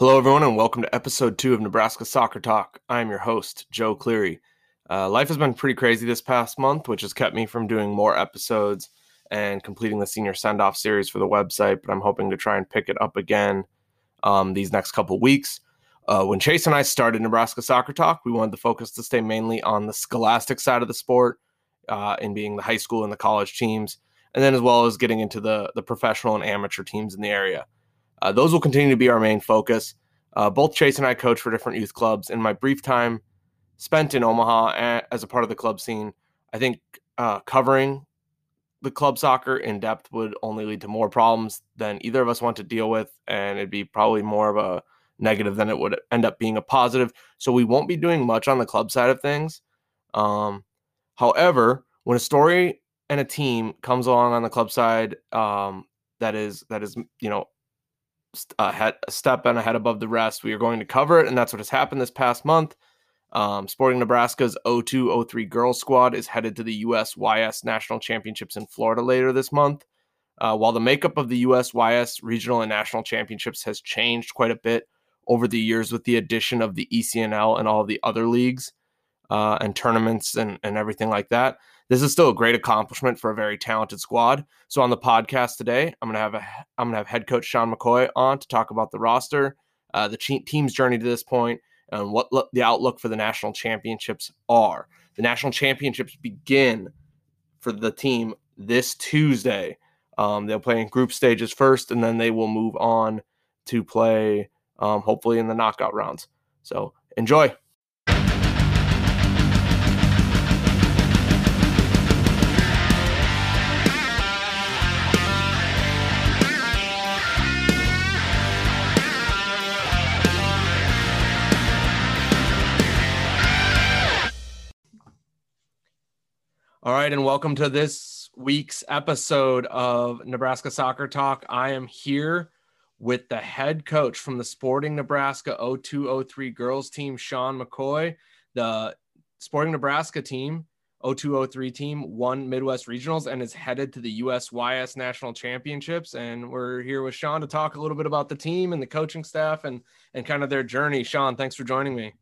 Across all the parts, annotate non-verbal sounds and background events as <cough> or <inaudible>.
Hello, everyone, and welcome to episode two of Nebraska Soccer Talk. I am your host, Joe Cleary. Uh, life has been pretty crazy this past month, which has kept me from doing more episodes and completing the senior send off series for the website, but I'm hoping to try and pick it up again um, these next couple weeks. Uh, when Chase and I started Nebraska Soccer Talk, we wanted the focus to stay mainly on the scholastic side of the sport, uh, in being the high school and the college teams, and then as well as getting into the, the professional and amateur teams in the area. Uh, those will continue to be our main focus. Uh, both Chase and I coach for different youth clubs. In my brief time spent in Omaha as a part of the club scene, I think uh, covering the club soccer in depth would only lead to more problems than either of us want to deal with, and it'd be probably more of a negative than it would end up being a positive. So we won't be doing much on the club side of things. Um, however, when a story and a team comes along on the club side um, that is that is you know a, a step and a head above the rest. We are going to cover it, and that's what has happened this past month. Um, Sporting Nebraska's 02 03 girls squad is headed to the USYS National Championships in Florida later this month. Uh, while the makeup of the USYS regional and national championships has changed quite a bit over the years with the addition of the ECNL and all the other leagues uh, and tournaments and, and everything like that, this is still a great accomplishment for a very talented squad. So on the podcast today, I'm gonna have a I'm gonna have head coach Sean McCoy on to talk about the roster, uh, the team's journey to this point, and what lo- the outlook for the national championships are. The national championships begin for the team this Tuesday. Um, they'll play in group stages first, and then they will move on to play um, hopefully in the knockout rounds. So enjoy. All right, and welcome to this week's episode of Nebraska Soccer Talk. I am here with the head coach from the Sporting Nebraska 0203 girls team, Sean McCoy. The Sporting Nebraska team, 0203 team, won Midwest Regionals and is headed to the USYS National Championships. And we're here with Sean to talk a little bit about the team and the coaching staff and and kind of their journey. Sean, thanks for joining me.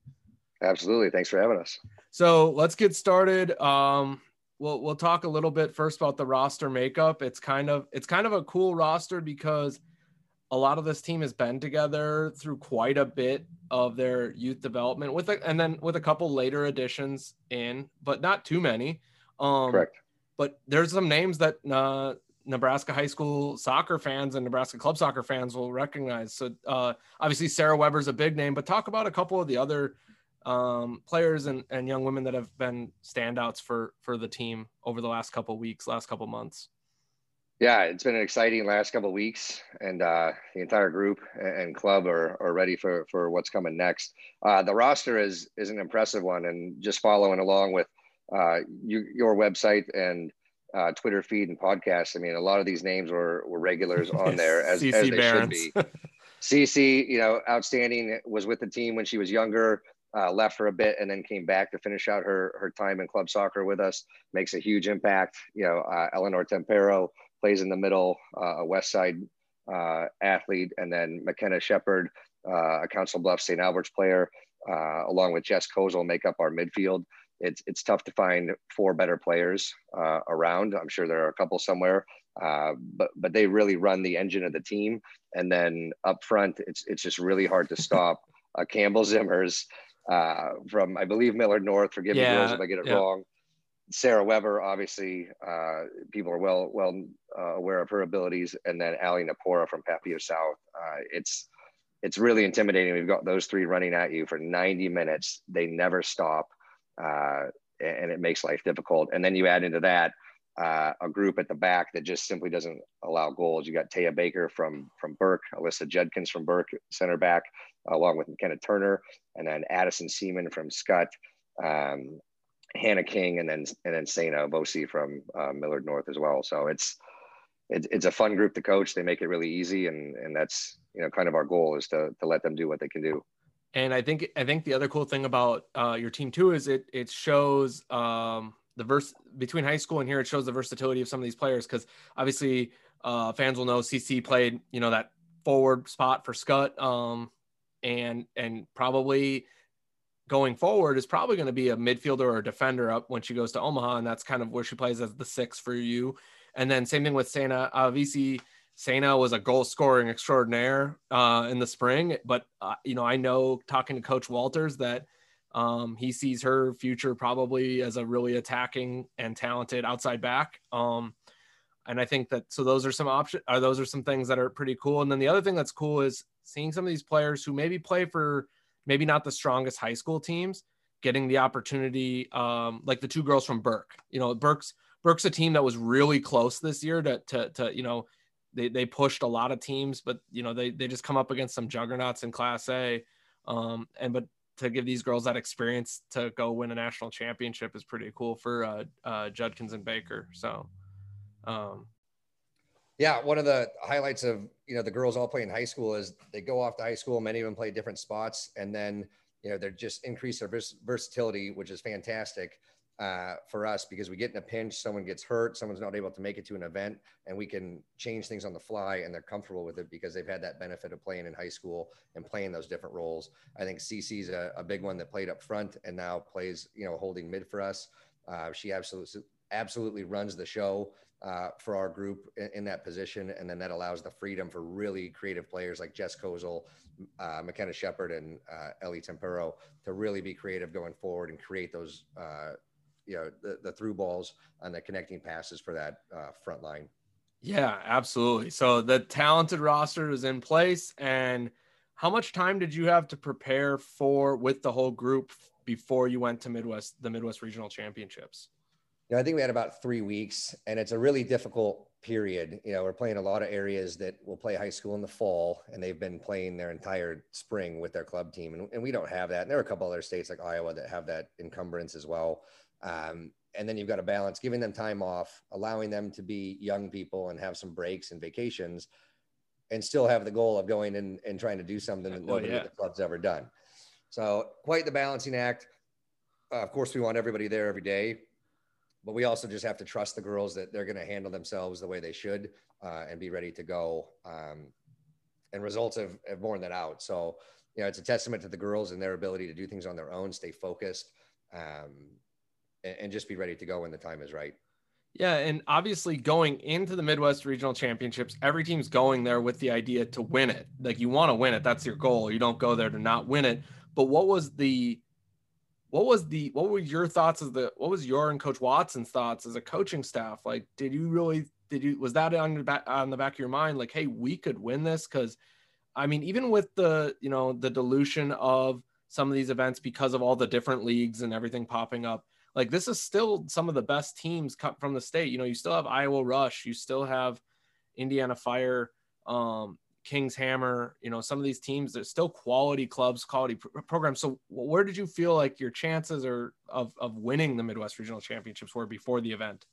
Absolutely, thanks for having us. So let's get started. Um, we'll we'll talk a little bit first about the roster makeup. It's kind of it's kind of a cool roster because a lot of this team has been together through quite a bit of their youth development with a, and then with a couple later additions in, but not too many. Um, Correct. But there's some names that uh, Nebraska high school soccer fans and Nebraska club soccer fans will recognize. So uh, obviously Sarah Weber's a big name, but talk about a couple of the other um, players and, and young women that have been standouts for for the team over the last couple weeks, last couple months. Yeah, it's been an exciting last couple weeks, and uh, the entire group and club are, are ready for for what's coming next. Uh, the roster is is an impressive one, and just following along with uh, you, your website and uh, Twitter feed and podcast. I mean, a lot of these names were were regulars on <laughs> there as, as they should be. CC, <laughs> you know, outstanding. Was with the team when she was younger uh, left for a bit and then came back to finish out her her time in club soccer with us. Makes a huge impact. You know, uh, Eleanor Tempero plays in the middle, uh, a West Side uh, athlete, and then McKenna Shepard, uh, a Council Bluffs St. Albert's player, uh, along with Jess Kozel, make up our midfield. It's it's tough to find four better players around. I'm sure there are a couple somewhere. but but they really run the engine of the team, and then up front, it's it's just really hard to stop. Campbell Zimmers, uh, from I believe Millard North. Forgive yeah, me, girls, if I get it yeah. wrong. Sarah Weber, obviously, uh, people are well well uh, aware of her abilities, and then Ali Napora from Papio South. Uh, it's it's really intimidating. We've got those three running at you for 90 minutes. They never stop, uh, and it makes life difficult. And then you add into that uh, a group at the back that just simply doesn't allow goals. You got Taya Baker from from Burke, Alyssa Judkins from Burke, center back, along with McKenna Turner, and then Addison Seaman from Scott, um, Hannah King, and then and then Sena Bosi from uh, Millard North as well. So it's it's it's a fun group to coach. They make it really easy, and and that's you know kind of our goal is to to let them do what they can do. And I think I think the other cool thing about uh, your team too is it it shows um, the verse between high school and here it shows the versatility of some of these players because obviously uh, fans will know CC played you know that forward spot for Scott um, and and probably going forward is probably going to be a midfielder or a defender up when she goes to Omaha, and that's kind of where she plays as the six for you. And then same thing with Sena Avisi. Sana was a goal scoring extraordinaire uh, in the spring, but uh, you know I know talking to Coach Walters that um, he sees her future probably as a really attacking and talented outside back. Um, and I think that so those are some options. Are uh, those are some things that are pretty cool. And then the other thing that's cool is seeing some of these players who maybe play for maybe not the strongest high school teams getting the opportunity, um, like the two girls from Burke. You know, Burke's Burke's a team that was really close this year to to, to you know they they pushed a lot of teams, but you know they they just come up against some juggernauts in Class A. Um, and but to give these girls that experience to go win a national championship is pretty cool for uh, uh, Judkins and Baker. So, um, yeah, one of the highlights of you know the girls all play in high school is they go off to high school. Many of them play different spots, and then you know they're just increase their vers- versatility, which is fantastic uh, for us because we get in a pinch, someone gets hurt, someone's not able to make it to an event, and we can change things on the fly, and they're comfortable with it because they've had that benefit of playing in high school and playing those different roles. I think Cece's a, a big one that played up front and now plays, you know, holding mid for us. Uh, she absolutely absolutely runs the show uh, for our group in, in, that position, and then that allows the freedom for really creative players like Jess Kozel, uh, McKenna Shepard, and uh, Ellie Tempero to really be creative going forward and create those uh, you know the, the through balls and the connecting passes for that uh, front line. Yeah, absolutely. So the talented roster is in place, and how much time did you have to prepare for with the whole group before you went to Midwest the Midwest Regional Championships? You know, I think we had about three weeks, and it's a really difficult period. You know, we're playing a lot of areas that will play high school in the fall, and they've been playing their entire spring with their club team, and, and we don't have that. And there are a couple other states like Iowa that have that encumbrance as well. Um, and then you've got to balance giving them time off, allowing them to be young people and have some breaks and vacations, and still have the goal of going in and trying to do something that nobody yeah. at the club's ever done. So quite the balancing act. Uh, of course, we want everybody there every day, but we also just have to trust the girls that they're going to handle themselves the way they should uh, and be ready to go. Um, and results have, have borne that out. So, you know, it's a testament to the girls and their ability to do things on their own, stay focused. Um, and, just be ready to go when the time is right. Yeah, and obviously going into the Midwest Regional Championships, every team's going there with the idea to win it. Like you want to win it, that's your goal. You don't go there to not win it. But what was the what was the what were your thoughts as the what was your and Coach Watson's thoughts as a coaching staff? Like, did you really did you was that on the back on the back of your mind? Like, hey, we could win this because I mean, even with the you know the dilution of some of these events because of all the different leagues and everything popping up like this is still some of the best teams from the state. You know, you still have Iowa Rush, you still have Indiana Fire, um, Kings Hammer. You know, some of these teams they're still quality clubs, quality pr- programs. So, where did you feel like your chances are of of winning the Midwest Regional Championships were before the event?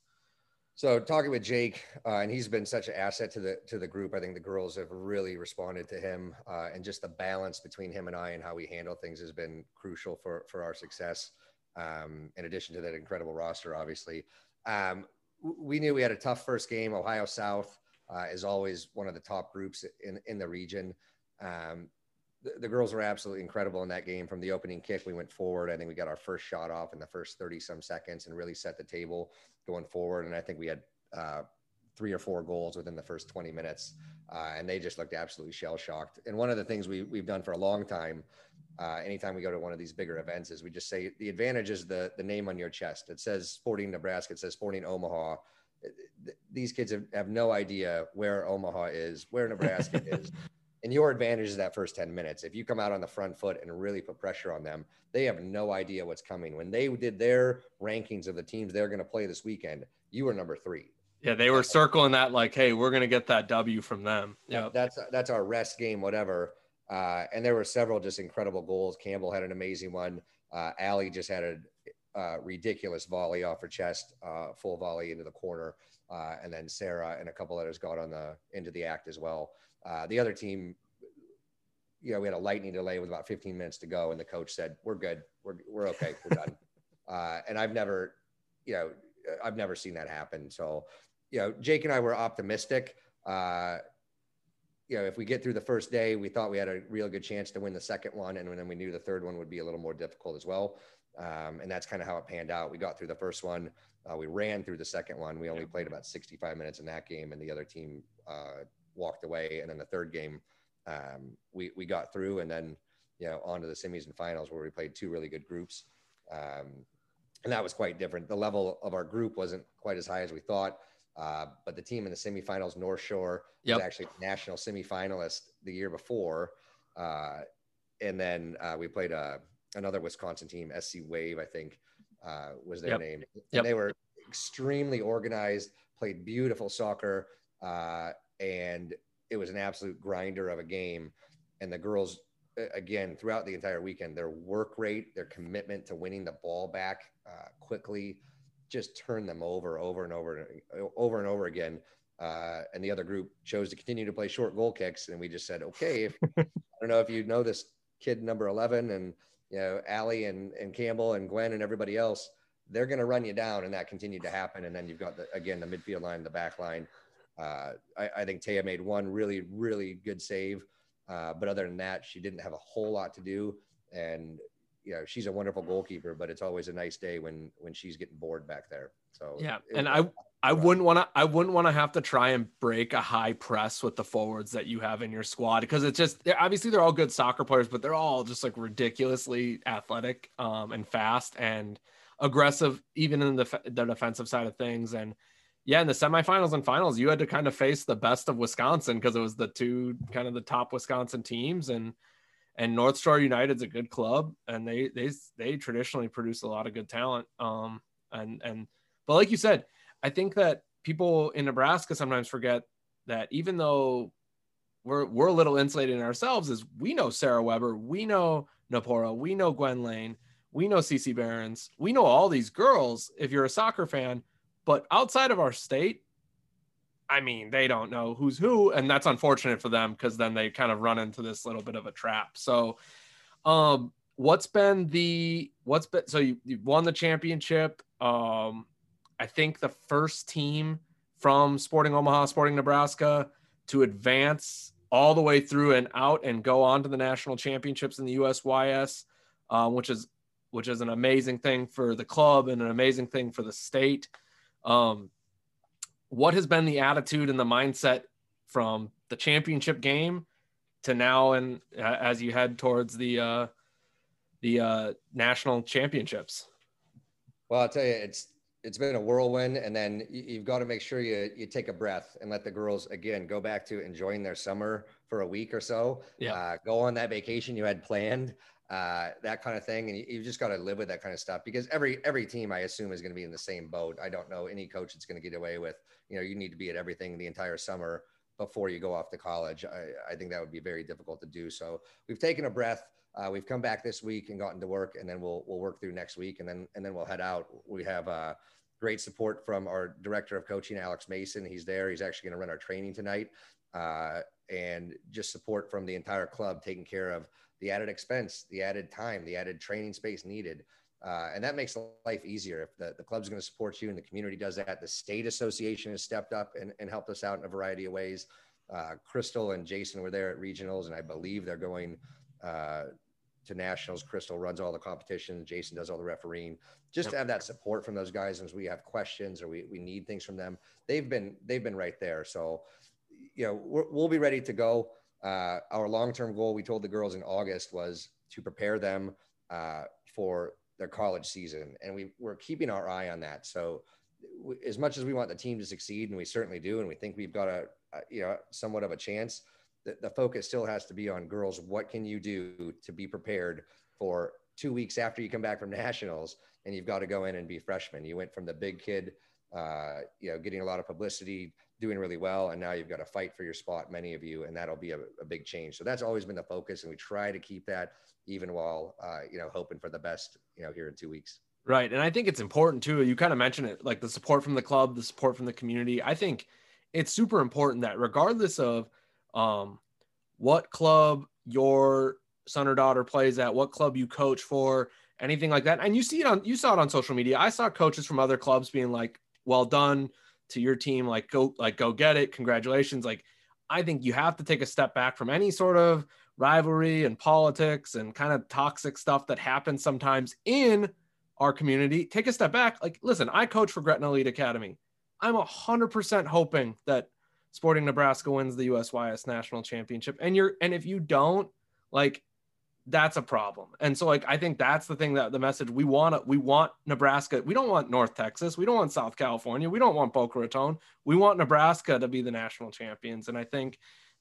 So talking with Jake, uh, and he's been such an asset to the to the group. I think the girls have really responded to him, uh, and just the balance between him and I and how we handle things has been crucial for for our success um, in addition to that incredible roster, obviously. Um, we knew we had a tough first game. Ohio South uh, is always one of the top groups in, in the region. Um, the, the, girls were absolutely incredible in that game. From the opening kick, we went forward. I think we got our first shot off in the first 30 some seconds and really set the table going forward. And I think we had uh, three or four goals within the first 20 minutes. Uh, and they just looked absolutely shell shocked. And one of the things we, we've done for a long time uh, anytime we go to one of these bigger events is we just say the advantage is the the name on your chest. It says Sporting Nebraska. It says Sporting Omaha. These kids have, have no idea where Omaha is, where Nebraska <laughs> is. And your advantage is that first 10 minutes. If you come out on the front foot and really put pressure on them, they have no idea what's coming. When they did their rankings of the teams they're going to play this weekend, you were number three. Yeah, they were circling that like, hey, we're going to get that W from them. Yeah, that's that's our rest game, whatever. Uh, and there were several just incredible goals. Campbell had an amazing one. Uh, Allie just had a uh, ridiculous volley off her chest, uh, full volley into the corner. Uh, and then Sarah and a couple others got on the into the act as well. Uh, the other team, you know, we had a lightning delay with about 15 minutes to go, and the coach said, "We're good. We're we're okay. We're done." <laughs> and I've never, you know, I've never seen that happen. So, you know, Jake and I were optimistic. You know, if we get through the first day, we thought we had a real good chance to win the second one, and then we knew the third one would be a little more difficult as well. Um, and that's kind of how it panned out. We got through the first one. Uh, we ran through the second one. We only played about 65 minutes in that game, and the other team uh, walked away. And then the third game, um, we we got through, and then you know on to the semis and finals where we played two really good groups, um, and that was quite different. The level of our group wasn't quite as high as we thought. Uh, but the team in the semifinals, North Shore, yep. was actually national semifinalist the year before. Uh, and then uh, we played uh, another Wisconsin team, SC Wave, I think uh, was their yep. name. And yep. they were extremely organized, played beautiful soccer, uh, and it was an absolute grinder of a game. And the girls, again, throughout the entire weekend, their work rate, their commitment to winning the ball back quickly, just turn them over, over and over and over and over again. Uh, and the other group chose to continue to play short goal kicks, and we just said, okay. If, <laughs> I don't know if you know this kid number eleven, and you know Allie and and Campbell and Gwen and everybody else. They're going to run you down, and that continued to happen. And then you've got the again the midfield line, the back line. Uh, I, I, think Taya made one really, really good save. Uh, but other than that, she didn't have a whole lot to do. And you know she's a wonderful goalkeeper, but it's always a nice day when when she's getting bored back there. So yeah, it, and I I wouldn't want to I wouldn't want to have to try and break a high press with the forwards that you have in your squad because it's just obviously they're all good soccer players, but they're all just like ridiculously athletic um, and fast and aggressive, even in the the defensive side of things. And yeah, in the semifinals and finals, you had to kind of face the best of Wisconsin because it was the two kind of the top Wisconsin teams and and North Shore United's a good club, and they they they traditionally produce a lot of good talent. Um, and and but like you said, I think that people in Nebraska sometimes forget that even though we're we're a little insulated in ourselves, is we know Sarah Weber, we know Napora, we know Gwen Lane, we know Cece Barons, we know all these girls. If you're a soccer fan, but outside of our state, I mean, they don't know who's who, and that's unfortunate for them because then they kind of run into this little bit of a trap. So, um, what's been the what's been so you, you won the championship? Um, I think the first team from Sporting Omaha, Sporting Nebraska to advance all the way through and out and go on to the national championships in the USYS, um, which is which is an amazing thing for the club and an amazing thing for the state. Um, what has been the attitude and the mindset from the championship game to now and uh, as you head towards the uh, the uh, national championships? Well, I'll tell you, it's it's been a whirlwind, and then you've got to make sure you you take a breath and let the girls again go back to enjoying their summer for a week or so. Yeah, uh, go on that vacation you had planned uh, that kind of thing. And you, you just got to live with that kind of stuff because every every team I assume is going to be in the same boat. I don't know any coach that's going to get away with you know you need to be at everything the entire summer before you go off to college. I, I think that would be very difficult to do. So we've taken a breath. Uh, we've come back this week and gotten to work, and then we'll we'll work through next week, and then and then we'll head out. We have uh, great support from our director of coaching, Alex Mason. He's there. He's actually going to run our training tonight, uh, and just support from the entire club, taking care of the added expense, the added time, the added training space needed. Uh, and that makes life easier if the, the club's going to support you and the community does that. The state association has stepped up and, and helped us out in a variety of ways. Uh, Crystal and Jason were there at regionals, and I believe they're going uh, to nationals. Crystal runs all the competition. Jason does all the refereeing. Just yep. to have that support from those guys as we have questions or we, we need things from them. They've been they've been right there. So, you know, we will be ready to go. Uh, our long-term goal, we told the girls in August, was to prepare them uh, for their college season, and we we're keeping our eye on that. So, w- as much as we want the team to succeed, and we certainly do, and we think we've got a, a you know somewhat of a chance, the, the focus still has to be on girls. What can you do to be prepared for two weeks after you come back from <laughs> nationals, and you've got to go in and be freshmen? You went from the big kid, uh, you know, getting a lot of publicity doing really well and now you've got to fight for your spot many of you and that'll be a, a big change. So that's always been the focus and we try to keep that even while uh, you know hoping for the best you know here in two weeks. Right and i think it's important too you kind of mentioned it like the support from the club the support from the community. I think it's super important that regardless of um, what club your son or daughter plays at what club you coach for anything like that and you see it on you saw it on social media. I saw coaches from other clubs being like well done to your team like go like go get it congratulations like I think you have to take a step back from any sort of rivalry and politics and kind of toxic stuff that happens sometimes in our community. Take a step back. Like, listen, I coach for Gretna Elite Academy. I'm 100% hoping that Sporting Nebraska wins the USYS national championship. And you're, and if you don't, like, that's a problem. And so, like, I think that's the thing that the message we want, to, we want Nebraska. We don't want North Texas. We don't want South California. We don't want Boca Raton. We want Nebraska to be the national champions. And I think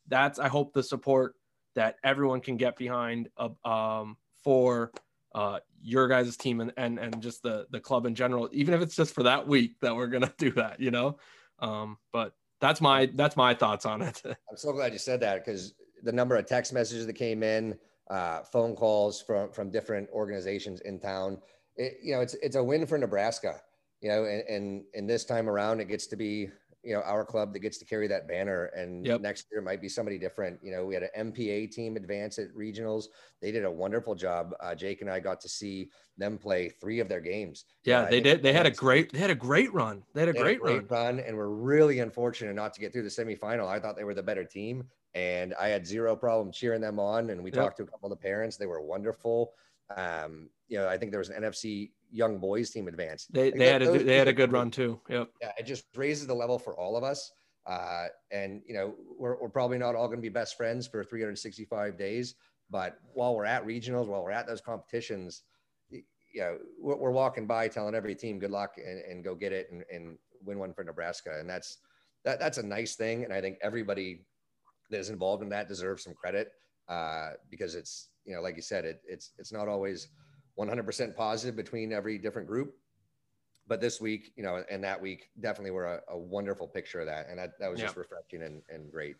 that's, I hope the support that everyone can get behind uh, um, for uh, your guys' team and, and and just the the club in general, even if it's just for that week that we're gonna <laughs> do that, you know. Um, but that's my that's my thoughts on it. <laughs> I'm so glad you said that because the number of text messages that came in, uh, phone calls from from different organizations in town, it, you know, it's it's a win for Nebraska, you know, and, and and this time around it gets to be you know our club that gets to carry that banner. And yep. next year it might be somebody different. You know we had an mpa team advance at regionals. They did a wonderful job. Uh, jake and i got to see them play three of their games. Yeah uh, they did. They had a great they had a great run. They had a, they great, had a great run. run and we're really unfortunate not to get through the semifinal. I thought they were the better team and i had zero problem cheering them on and we yep. talked to a couple of the parents they were wonderful um, you know, I think there was an NFC young boys team advance. They, they had a, they had a good run too. Yep. Yeah. It just raises the level for all of us. Uh, and you know, we're, we're probably not all going to be best friends for 365 days, but while we're at regionals, while we're at those competitions, you know, we're, we're walking by telling every team good luck and, and go get it and, and win one for Nebraska. And that's, that, that's a nice thing. And I think everybody that is involved in that deserves some credit uh, because it's, you know, like you said, it, it's, it's not always, 100% positive between every different group. But this week, you know, and that week definitely were a, a wonderful picture of that. And that, that was yeah. just refreshing and, and great.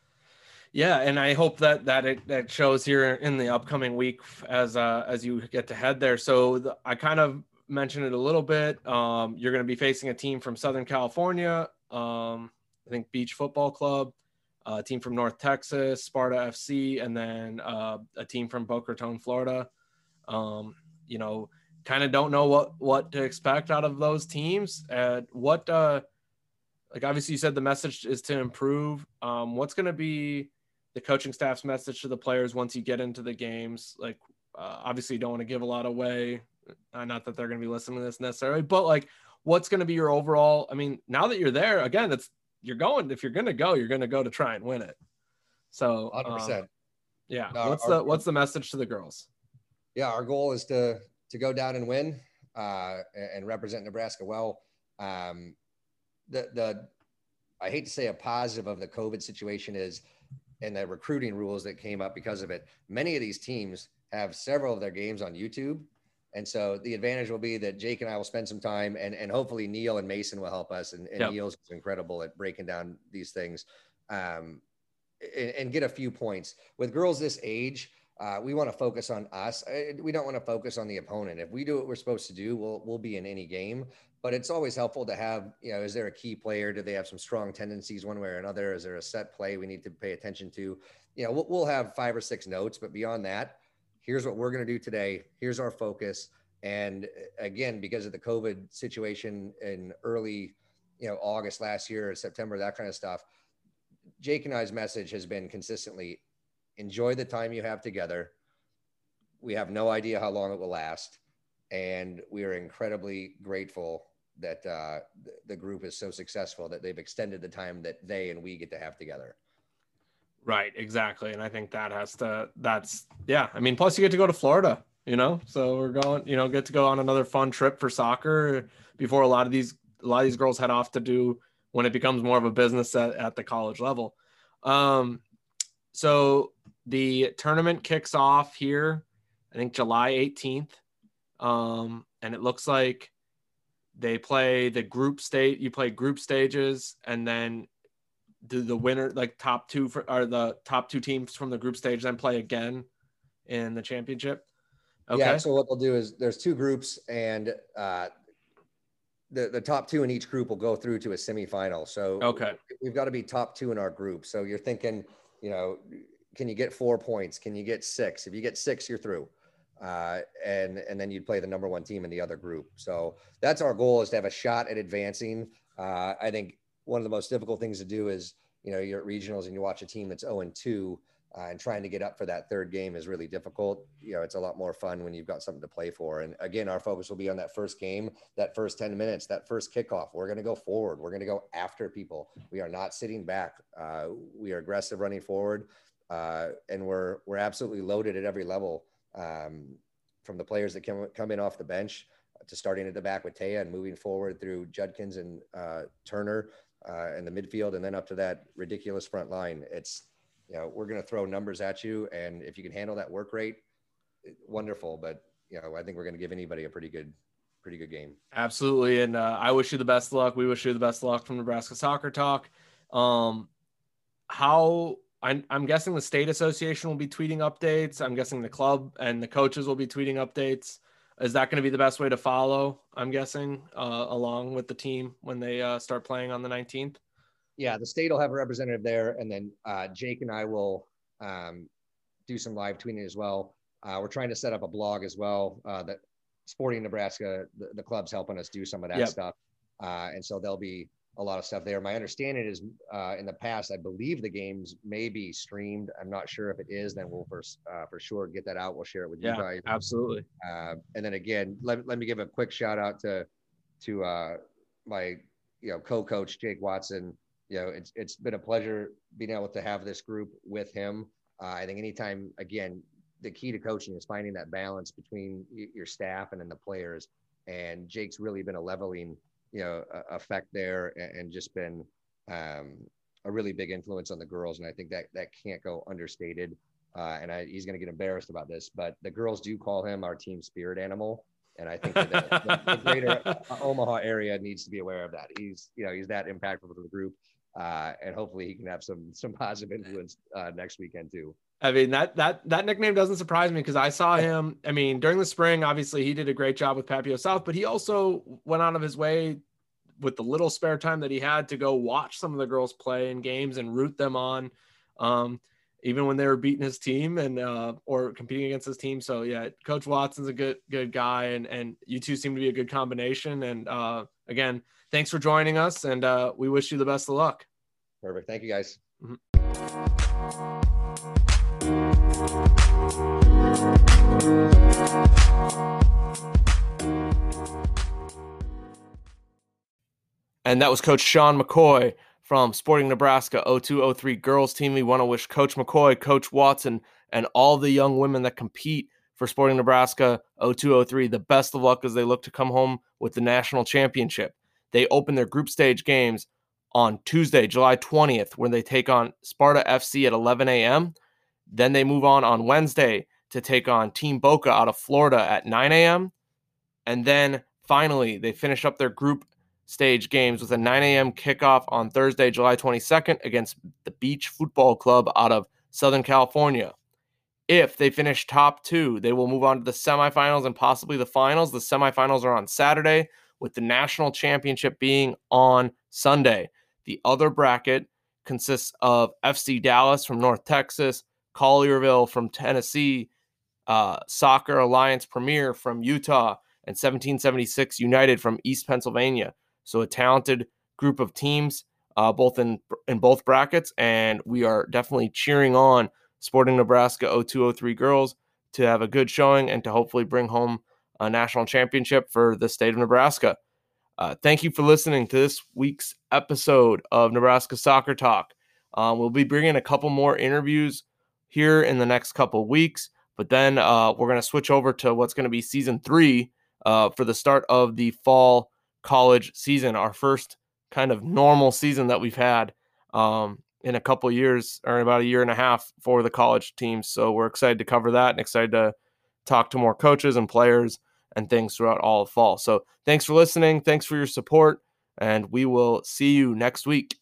Yeah, and I hope that that it that shows here in the upcoming week as uh, as you get to head there. So the, I kind of mentioned it a little bit. Um, you're going to be facing a team from Southern California. Um, I think Beach Football Club, a team from North Texas, Sparta FC, and then uh, a team from Boca Raton, Florida. Um, you know, kind of don't know what what to expect out of those teams. And what uh like obviously you said the message is to improve. Um, what's going to be the coaching staff's message to the players once you get into the games? Like uh, obviously you don't want to give a lot away. Uh, not that they're going to be listening to this necessarily, but like what's going to be your overall? I mean, now that you're there, again, it's you're going. If you're going to go, you're going to go to try and win it. So, 100%. Um, yeah. No, what's our, the what's the message to the girls? yeah, our goal is to to go down and win uh, and represent Nebraska well. Um, the the I hate to say a positive of the COVID situation is, and the recruiting rules that came up because of it. Many of these teams have several of their games on YouTube, and so the advantage will be that Jake and I will spend some time, and and hopefully Neil and Mason will help us. And, and yep. Neil's incredible at breaking down these things, um, and, and get a few points with girls this age uh, we want to focus on us. Uh, we don't want to focus on the opponent. If we do what we're supposed to do, we'll we'll be in any game. But it's always helpful to have, you know, is there a key player? Do they have some strong tendencies one way or another? Is there a set play we need to pay attention to? You know, we'll, we'll have five or six notes, but beyond that, here's what we're going to do today. Here's our focus. And uh, again, because of the COVID situation in early, you know, August last year, September, that kind of stuff, Jake and I's message has been consistently enjoy the time you have together. We have no idea how long it will last. And we are incredibly grateful that uh, the group is so successful that they've extended the time that they and we get to have together. Right, exactly. And I think that has to, that's, yeah. I mean, plus you get to go to Florida, you know? So we're going, you know, get to go on another fun trip for soccer before a lot of these, a lot of these girls head off to do when it becomes more of a business at, at the college level. Um, so the tournament kicks off here, I think July 18th. Um, and it looks like they play the group state, you play group stages, and then do the winner, like top two for, are the top two teams from the group stage, then play again in the championship. Okay. Yeah. So what they'll do is there's two groups, and uh, the the top two in each group will go through to a semifinal. So okay, we've got to be top two in our group. So you're thinking, you know, can you get four points? Can you get six? If you get six, you're through. Uh, and and then you'd play the number one team in the other group. So that's our goal is to have a shot at advancing. Uh, I think one of the most difficult things to do is you know you're at regionals and you watch a team that's 0 and 2 uh, and trying to get up for that third game is really difficult. You know, it's a lot more fun when you've got something to play for. And again, our focus will be on that first game, that first 10 minutes, that first kickoff. We're going to go forward. We're going to go after people. We are not sitting back. Uh, we are aggressive running forward. Uh, and we're, we're absolutely loaded at every level um, from the players that come, come in off the bench to starting at the back with Taya and moving forward through Judkins and uh, Turner uh, in the midfield, and then up to that ridiculous front line. It's you know we're going to throw numbers at you, and if you can handle that work rate, wonderful. But you know I think we're going to give anybody a pretty good pretty good game. Absolutely, and uh, I wish you the best luck. We wish you the best luck from Nebraska Soccer Talk. Um, how I'm, I'm guessing the state association will be tweeting updates. I'm guessing the club and the coaches will be tweeting updates. Is that going to be the best way to follow? I'm guessing uh, along with the team when they uh, start playing on the 19th. Yeah, the state will have a representative there, and then uh, Jake and I will um, do some live tweeting as well. Uh, we're trying to set up a blog as well uh, that Sporting Nebraska, the, the, club's helping us do some of that yep. stuff, uh, and so they'll be a lot of stuff there. My understanding is uh, in the past, I believe the games may be streamed. I'm not sure if it is. Then we'll for uh, for sure get that out. We'll share it with yeah, you guys. Absolutely. Uh, and then again, let, let me give a quick shout out to to uh, my you know co-coach Jake Watson. You know, it's it's been a pleasure being able to have this group with him. Uh, I think anytime again, the key to coaching is finding that balance between your staff and then the players. And Jake's really been a leveling you know effect there and, just been um, a really big influence on the girls. And i think that that can't go understated. Uh, and I, he's going to get embarrassed about this but the girls do call him our team spirit animal. And i think that the, the, <laughs> greater omaha area needs to be aware of that. He's you know he's that impactful to the group. Uh, and hopefully he can have some some positive influence uh, next weekend too I mean that that that nickname doesn't surprise me because I saw him. I mean, during the spring, obviously he did a great job with Papio South, but he also went out of his way with the little spare time that he had to go watch some of the girls play in games and root them on, um, even when they were beating his team and uh, or competing against his team. So yeah, Coach Watson's a good good guy, and and you two seem to be a good combination. And uh, again, thanks for joining us, and uh, we wish you the best of luck. Perfect. Thank you, guys. Mm-hmm. And that was Coach Sean McCoy from Sporting Nebraska 0203 girls team. We want to wish Coach McCoy, Coach Watson, and all the young women that compete for Sporting Nebraska 0203 the best of luck as they look to come home with the national championship. They open their group stage games on Tuesday, July 20th, when they take on Sparta FC at 11 a.m. Then they move on on Wednesday to take on Team Boca out of Florida at 9 a.m. And then finally, they finish up their group stage games with a 9 a.m. kickoff on Thursday, July 22nd against the Beach Football Club out of Southern California. If they finish top two, they will move on to the semifinals and possibly the finals. The semifinals are on Saturday, with the national championship being on Sunday. The other bracket consists of FC Dallas from North Texas, Collierville from Tennessee, uh, Soccer Alliance Premier from Utah, and 1776 United from East Pennsylvania. So a talented group of teams, uh, both in in both brackets, and we are definitely cheering on Sporting Nebraska 0203 girls to have a good showing and to hopefully bring home a national championship for the state of Nebraska. Uh, thank you for listening to this week's episode of Nebraska Soccer Talk. Um, we'll be bringing a couple more interviews here in the next couple weeks, but then uh, we're going to switch over to what's going to be season three uh, for the start of the fall college season, our first kind of normal season that we've had um, in a couple years or about a year and a half for the college teams. So we're excited to cover that and excited to talk to more coaches and players and things throughout all of fall. So thanks for listening. Thanks for your support. And we will see you next week.